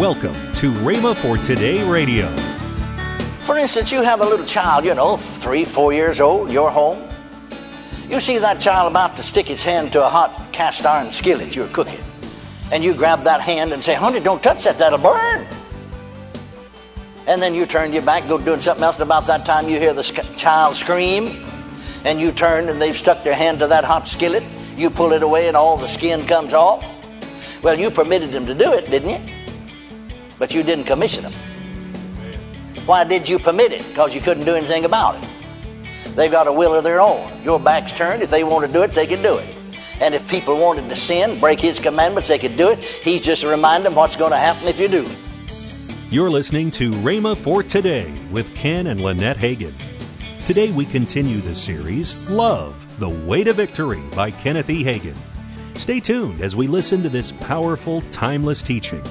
Welcome to Rhema for Today Radio. For instance, you have a little child, you know, three, four years old, you're home. You see that child about to stick his hand to a hot cast iron skillet you're cooking. And you grab that hand and say, honey, don't touch that, that'll burn. And then you turn your back, go doing something else, and about that time you hear the child scream, and you turn and they've stuck their hand to that hot skillet. You pull it away and all the skin comes off. Well, you permitted them to do it, didn't you? But you didn't commission them. Why did you permit it? Because you couldn't do anything about it. They've got a will of their own. Your back's turned. If they want to do it, they can do it. And if people wanted to sin, break his commandments, they could do it. He's just reminding them what's going to happen if you do. You're listening to Rhema for Today with Ken and Lynette Hagin. Today we continue the series Love, the Way to Victory by Kenneth E. Hagin. Stay tuned as we listen to this powerful, timeless teaching.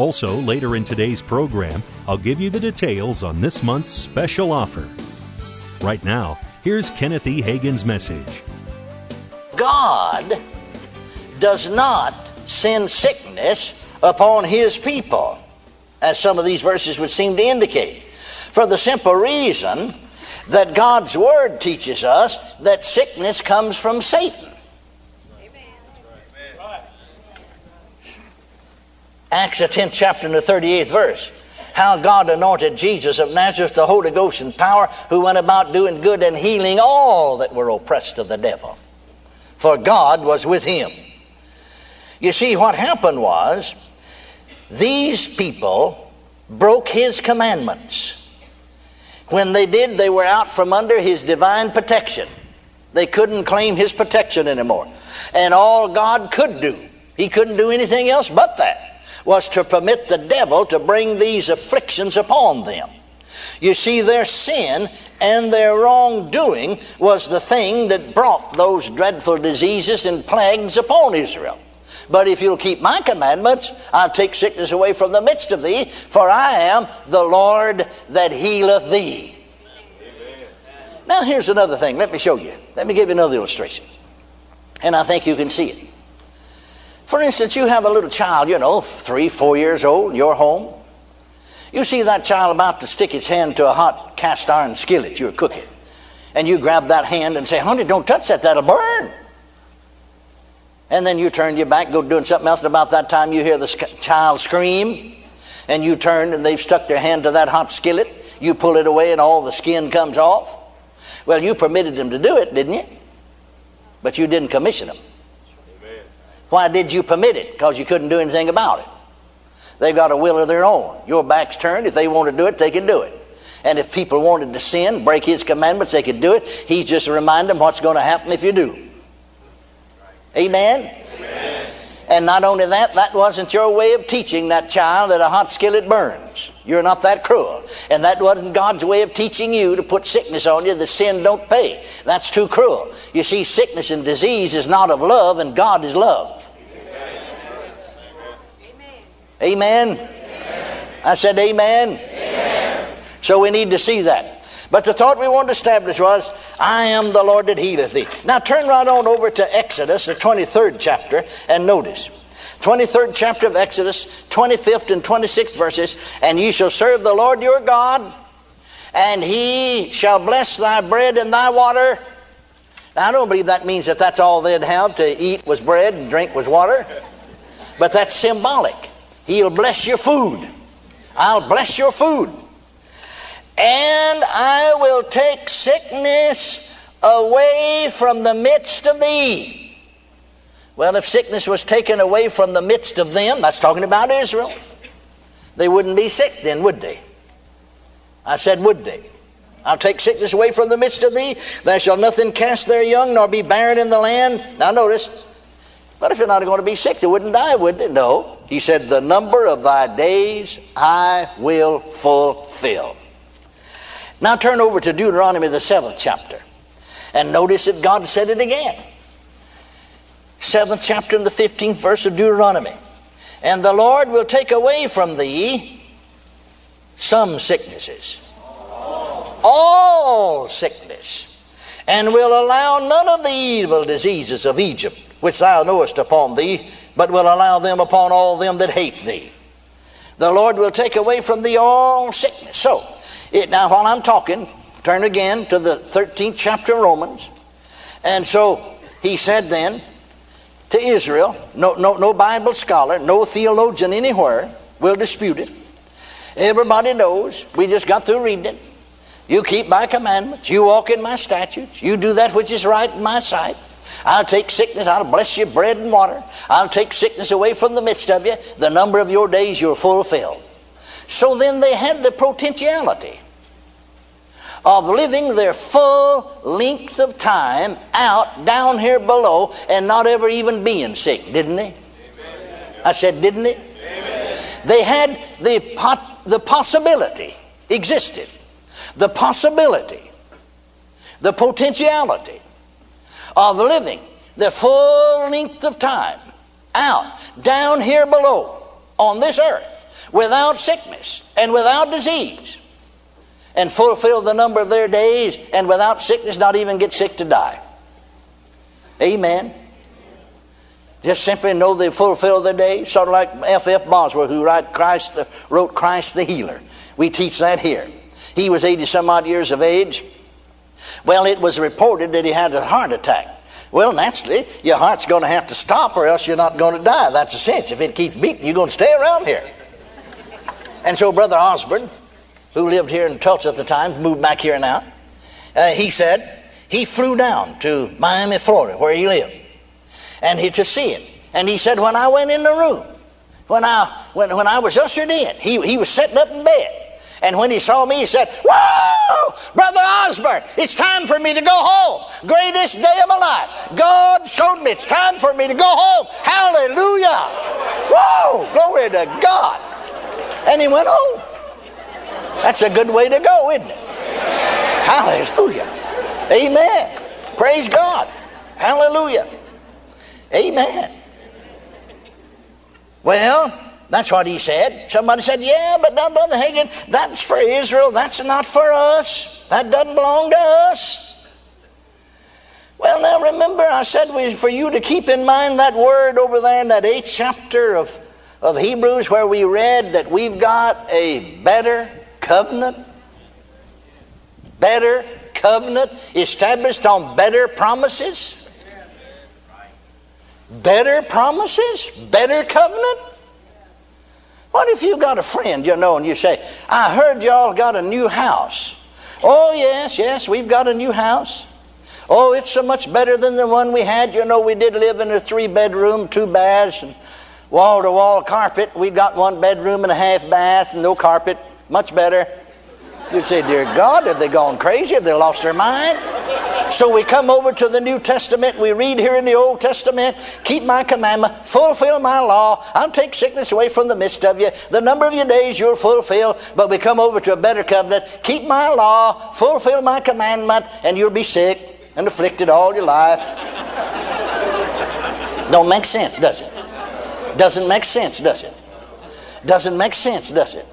Also, later in today's program, I'll give you the details on this month's special offer. Right now, here's Kenneth E. Hagin's message. God does not send sickness upon his people, as some of these verses would seem to indicate, for the simple reason that God's Word teaches us that sickness comes from Satan. Acts the 10th chapter and the 38th verse. How God anointed Jesus of Nazareth, the Holy Ghost and power, who went about doing good and healing all that were oppressed of the devil. For God was with him. You see, what happened was these people broke his commandments. When they did, they were out from under his divine protection. They couldn't claim his protection anymore. And all God could do, he couldn't do anything else but that was to permit the devil to bring these afflictions upon them. You see, their sin and their wrongdoing was the thing that brought those dreadful diseases and plagues upon Israel. But if you'll keep my commandments, I'll take sickness away from the midst of thee, for I am the Lord that healeth thee. Amen. Now, here's another thing. Let me show you. Let me give you another illustration. And I think you can see it. For instance, you have a little child, you know, three, four years old, in your home. You see that child about to stick its hand to a hot cast iron skillet you're cooking. And you grab that hand and say, honey, don't touch that, that'll burn. And then you turn your back, go doing something else, and about that time you hear the child scream, and you turn and they've stuck their hand to that hot skillet. You pull it away and all the skin comes off. Well, you permitted them to do it, didn't you? But you didn't commission them. Why did you permit it? Because you couldn't do anything about it. They've got a will of their own. Your back's turned. If they want to do it, they can do it. And if people wanted to sin, break his commandments, they could do it. He's just reminding them what's going to happen if you do. Amen? Amen? And not only that, that wasn't your way of teaching that child that a hot skillet burns. You're not that cruel. And that wasn't God's way of teaching you to put sickness on you that sin don't pay. That's too cruel. You see, sickness and disease is not of love, and God is love. Amen? amen. I said, amen. amen. So we need to see that. But the thought we wanted to establish was, I am the Lord that healeth thee. Now turn right on over to Exodus, the 23rd chapter, and notice. 23rd chapter of Exodus, 25th and 26th verses. And ye shall serve the Lord your God, and he shall bless thy bread and thy water. Now, I don't believe that means that that's all they'd have to eat was bread and drink was water, but that's symbolic. He'll bless your food. I'll bless your food. And I will take sickness away from the midst of thee. Well, if sickness was taken away from the midst of them, that's talking about Israel, they wouldn't be sick then, would they? I said, would they? I'll take sickness away from the midst of thee. There shall nothing cast their young, nor be barren in the land. Now, notice, but if you're not going to be sick, they wouldn't die, would they? No. He said, The number of thy days I will fulfill. Now turn over to Deuteronomy, the seventh chapter, and notice that God said it again. Seventh chapter and the 15th verse of Deuteronomy. And the Lord will take away from thee some sicknesses, all sickness, and will allow none of the evil diseases of Egypt which thou knowest upon thee, but will allow them upon all them that hate thee. The Lord will take away from thee all sickness. So, it, now while I'm talking, turn again to the 13th chapter of Romans. And so he said then to Israel, no, no, no Bible scholar, no theologian anywhere will dispute it. Everybody knows. We just got through reading it. You keep my commandments. You walk in my statutes. You do that which is right in my sight. I'll take sickness. I'll bless you bread and water. I'll take sickness away from the midst of you. The number of your days you're fulfilled. So then they had the potentiality of living their full length of time out down here below and not ever even being sick, didn't they? Amen. I said, didn't they? Amen. They had the, pot, the possibility, existed, the possibility, the potentiality of living the full length of time out down here below on this earth without sickness and without disease and fulfill the number of their days and without sickness not even get sick to die. Amen. Just simply know they fulfill their days, sort of like F. F. Bosworth, who wrote Christ, wrote Christ the Healer. We teach that here. He was 80 some odd years of age. Well, it was reported that he had a heart attack. Well, naturally, your heart's going to have to stop or else you're not going to die. That's a sense. If it keeps beating, you're going to stay around here. And so, Brother Osborn, who lived here in Tulsa at the time, moved back here now, uh, he said he flew down to Miami, Florida, where he lived, and he to see him. And he said, when I went in the room, when I when, when I was ushered in, he, he was sitting up in bed. And when he saw me, he said, Whoa, Brother Osborn, it's time for me to go home. Greatest day of my life. God showed me it's time for me to go home. Hallelujah. Whoa, glory to God. And he went home. That's a good way to go, isn't it? Hallelujah. Amen. Praise God. Hallelujah. Amen. Well, that's what he said. Somebody said, Yeah, but now, Brother Hagin, that's for Israel. That's not for us. That doesn't belong to us. Well, now remember, I said for you to keep in mind that word over there in that eighth chapter of, of Hebrews where we read that we've got a better covenant. Better covenant established on better promises. Better promises? Better covenant? What if you got a friend, you know, and you say, I heard y'all got a new house. Oh, yes, yes, we've got a new house. Oh, it's so much better than the one we had. You know, we did live in a three bedroom, two baths, and wall to wall carpet. We got one bedroom and a half bath and no carpet. Much better. You'd say, Dear God, have they gone crazy? Have they lost their mind? So we come over to the New Testament. We read here in the Old Testament, keep my commandment, fulfill my law. I'll take sickness away from the midst of you. The number of your days you'll fulfill. But we come over to a better covenant. Keep my law, fulfill my commandment, and you'll be sick and afflicted all your life. Don't make sense, does it? Doesn't make sense, does it? Doesn't make sense, does it?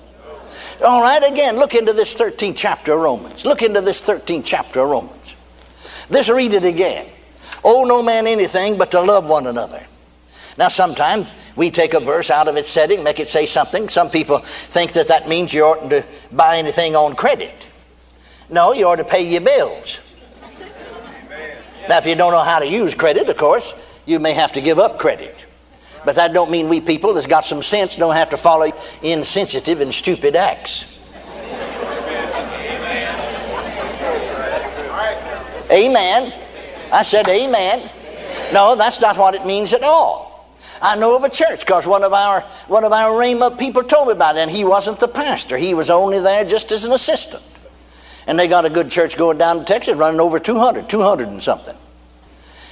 All right, again, look into this 13th chapter of Romans. Look into this 13th chapter of Romans. Let's read it again. Owe no man anything but to love one another. Now, sometimes we take a verse out of its setting, make it say something. Some people think that that means you oughtn't to buy anything on credit. No, you ought to pay your bills. Now, if you don't know how to use credit, of course, you may have to give up credit. But that don't mean we people that's got some sense don't have to follow insensitive and stupid acts. Amen. I said amen. No, that's not what it means at all. I know of a church because one of our one of our Rhema people told me about it, and he wasn't the pastor. He was only there just as an assistant. And they got a good church going down to Texas, running over 200, 200 and something.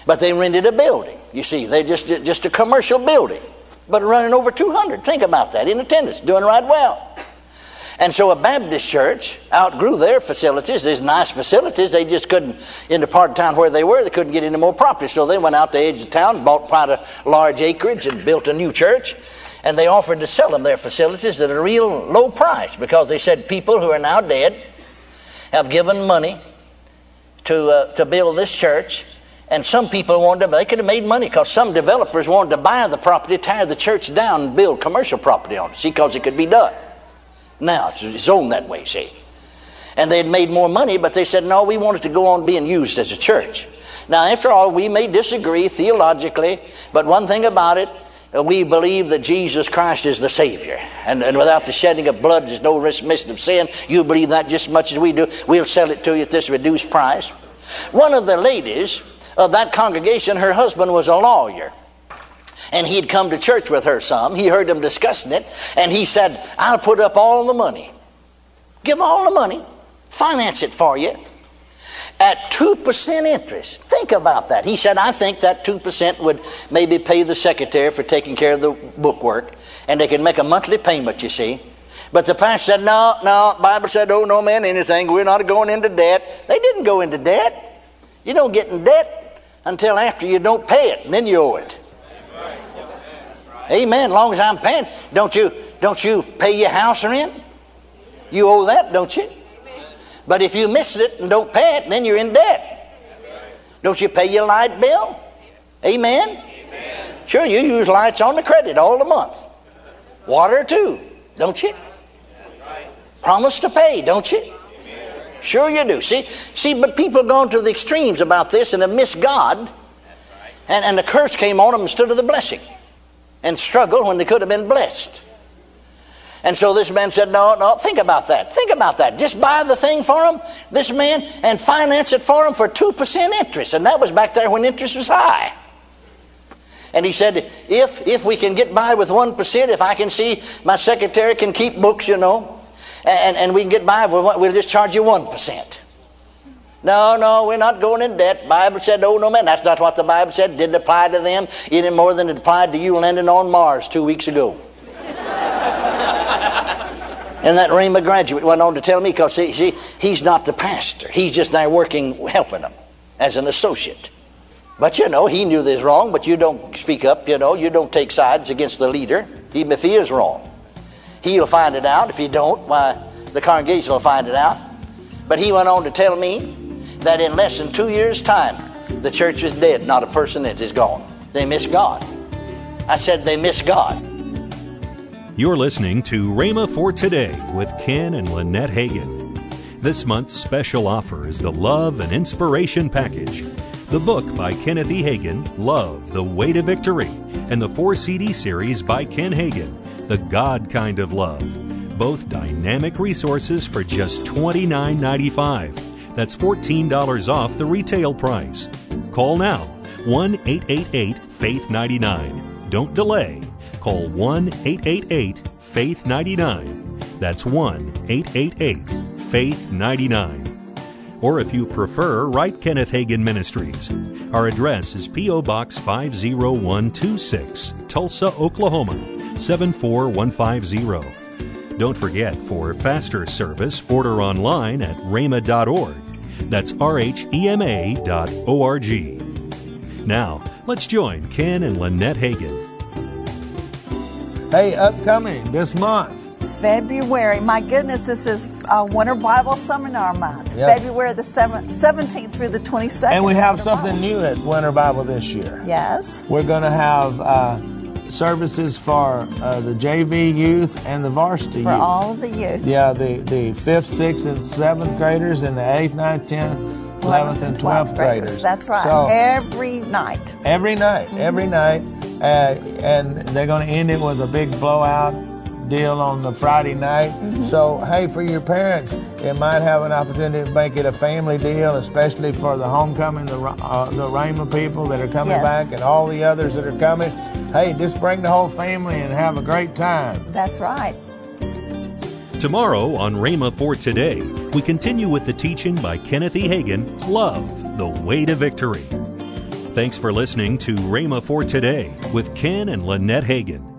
But they rented a building. You see, they just just a commercial building, but running over 200. Think about that in attendance, doing right well. And so a Baptist church outgrew their facilities. These nice facilities, they just couldn't, in the part of town where they were, they couldn't get any more property. So they went out to the edge of town, bought quite a large acreage, and built a new church. And they offered to sell them their facilities at a real low price because they said people who are now dead have given money to, uh, to build this church And some people wanted to, they could have made money because some developers wanted to buy the property, tear the church down, and build commercial property on it, see, because it could be done. Now, it's zoned that way, see. And they had made more money, but they said, no, we want it to go on being used as a church. Now, after all, we may disagree theologically, but one thing about it, uh, we believe that Jesus Christ is the Savior. And, and without the shedding of blood, there's no remission of sin. You believe that just as much as we do. We'll sell it to you at this reduced price. One of the ladies of that congregation, her husband was a lawyer. And he'd come to church with her some. He heard them discussing it. And he said, I'll put up all the money. Give all the money. Finance it for you at 2% interest. Think about that. He said, I think that 2% would maybe pay the secretary for taking care of the bookwork, and they could make a monthly payment, you see. But the pastor said, No, no, Bible said, Oh, no man, anything. We're not going into debt. They didn't go into debt. You don't get in debt until after you don't pay it, and then you owe it. Amen. As long as I'm paying, don't you don't you pay your house rent? You owe that, don't you? But if you miss it and don't pay it, then you're in debt. Don't you pay your light bill? Amen? Sure, you use lights on the credit all the month. Water too, don't you? Promise to pay, don't you? Sure you do. See, see, but people have gone to the extremes about this and have missed God. And, and the curse came on them instead of the blessing. And struggled when they could have been blessed. And so this man said, No, no, think about that. Think about that. Just buy the thing for him, this man, and finance it for him for 2% interest. And that was back there when interest was high. And he said, if, if we can get by with 1%, if I can see my secretary can keep books, you know, and, and we can get by, we'll, we'll just charge you 1%. No, no, we're not going in debt. Bible said, oh, no, man. That's not what the Bible said. Didn't apply to them any more than it applied to you landing on Mars two weeks ago. And that Rhema graduate went on to tell me, because see, see, he's not the pastor. He's just there working, helping them as an associate. But you know, he knew this wrong, but you don't speak up, you know, you don't take sides against the leader, even if he is wrong. He'll find it out. If he don't, why, the congregation will find it out. But he went on to tell me that in less than two years' time, the church is dead, not a person in it is gone. They miss God. I said they miss God. You're listening to Rhema for Today with Ken and Lynette Hagin. This month's special offer is the Love and Inspiration Package. The book by Kenneth E. Hagin, Love, The Way to Victory, and the four CD series by Ken Hagin, The God Kind of Love. Both dynamic resources for just $29.95. That's $14 off the retail price. Call now 1 888 Faith 99. Don't delay Call 1 888 Faith 99. That's 1 888 Faith 99. Or if you prefer, write Kenneth Hagin Ministries. Our address is P.O. Box 50126, Tulsa, Oklahoma 74150. Don't forget, for faster service, order online at rhema.org. That's R-H-E-M-A dot O-R-G. Now, let's join Ken and Lynette Hagin. Hey, upcoming this month. February. My goodness, this is uh, Winter Bible Seminar Month. Yes. February the 7th, 17th through the 22nd. And we have something Bible. new at Winter Bible this year. Yes. We're going to have uh, services for uh, the JV youth and the varsity for youth. all the youth. Yeah, the, the 5th, 6th, and 7th graders and the 8th, ninth, 10th, 11th, and 12th, 12th graders. graders. That's right. So, every night. Every night. Mm-hmm. Every night uh, and they're going to end it with a big blowout deal on the Friday night. Mm-hmm. So, hey, for your parents, it might have an opportunity to make it a family deal, especially for the homecoming, the uh, the Rhema people that are coming yes. back, and all the others that are coming. Hey, just bring the whole family and have a great time. That's right. Tomorrow on Rhema for Today, we continue with the teaching by Kenneth E. Hagin, Love, the Way to Victory. Thanks for listening to Rhema for Today with Ken and Lynette Hagin.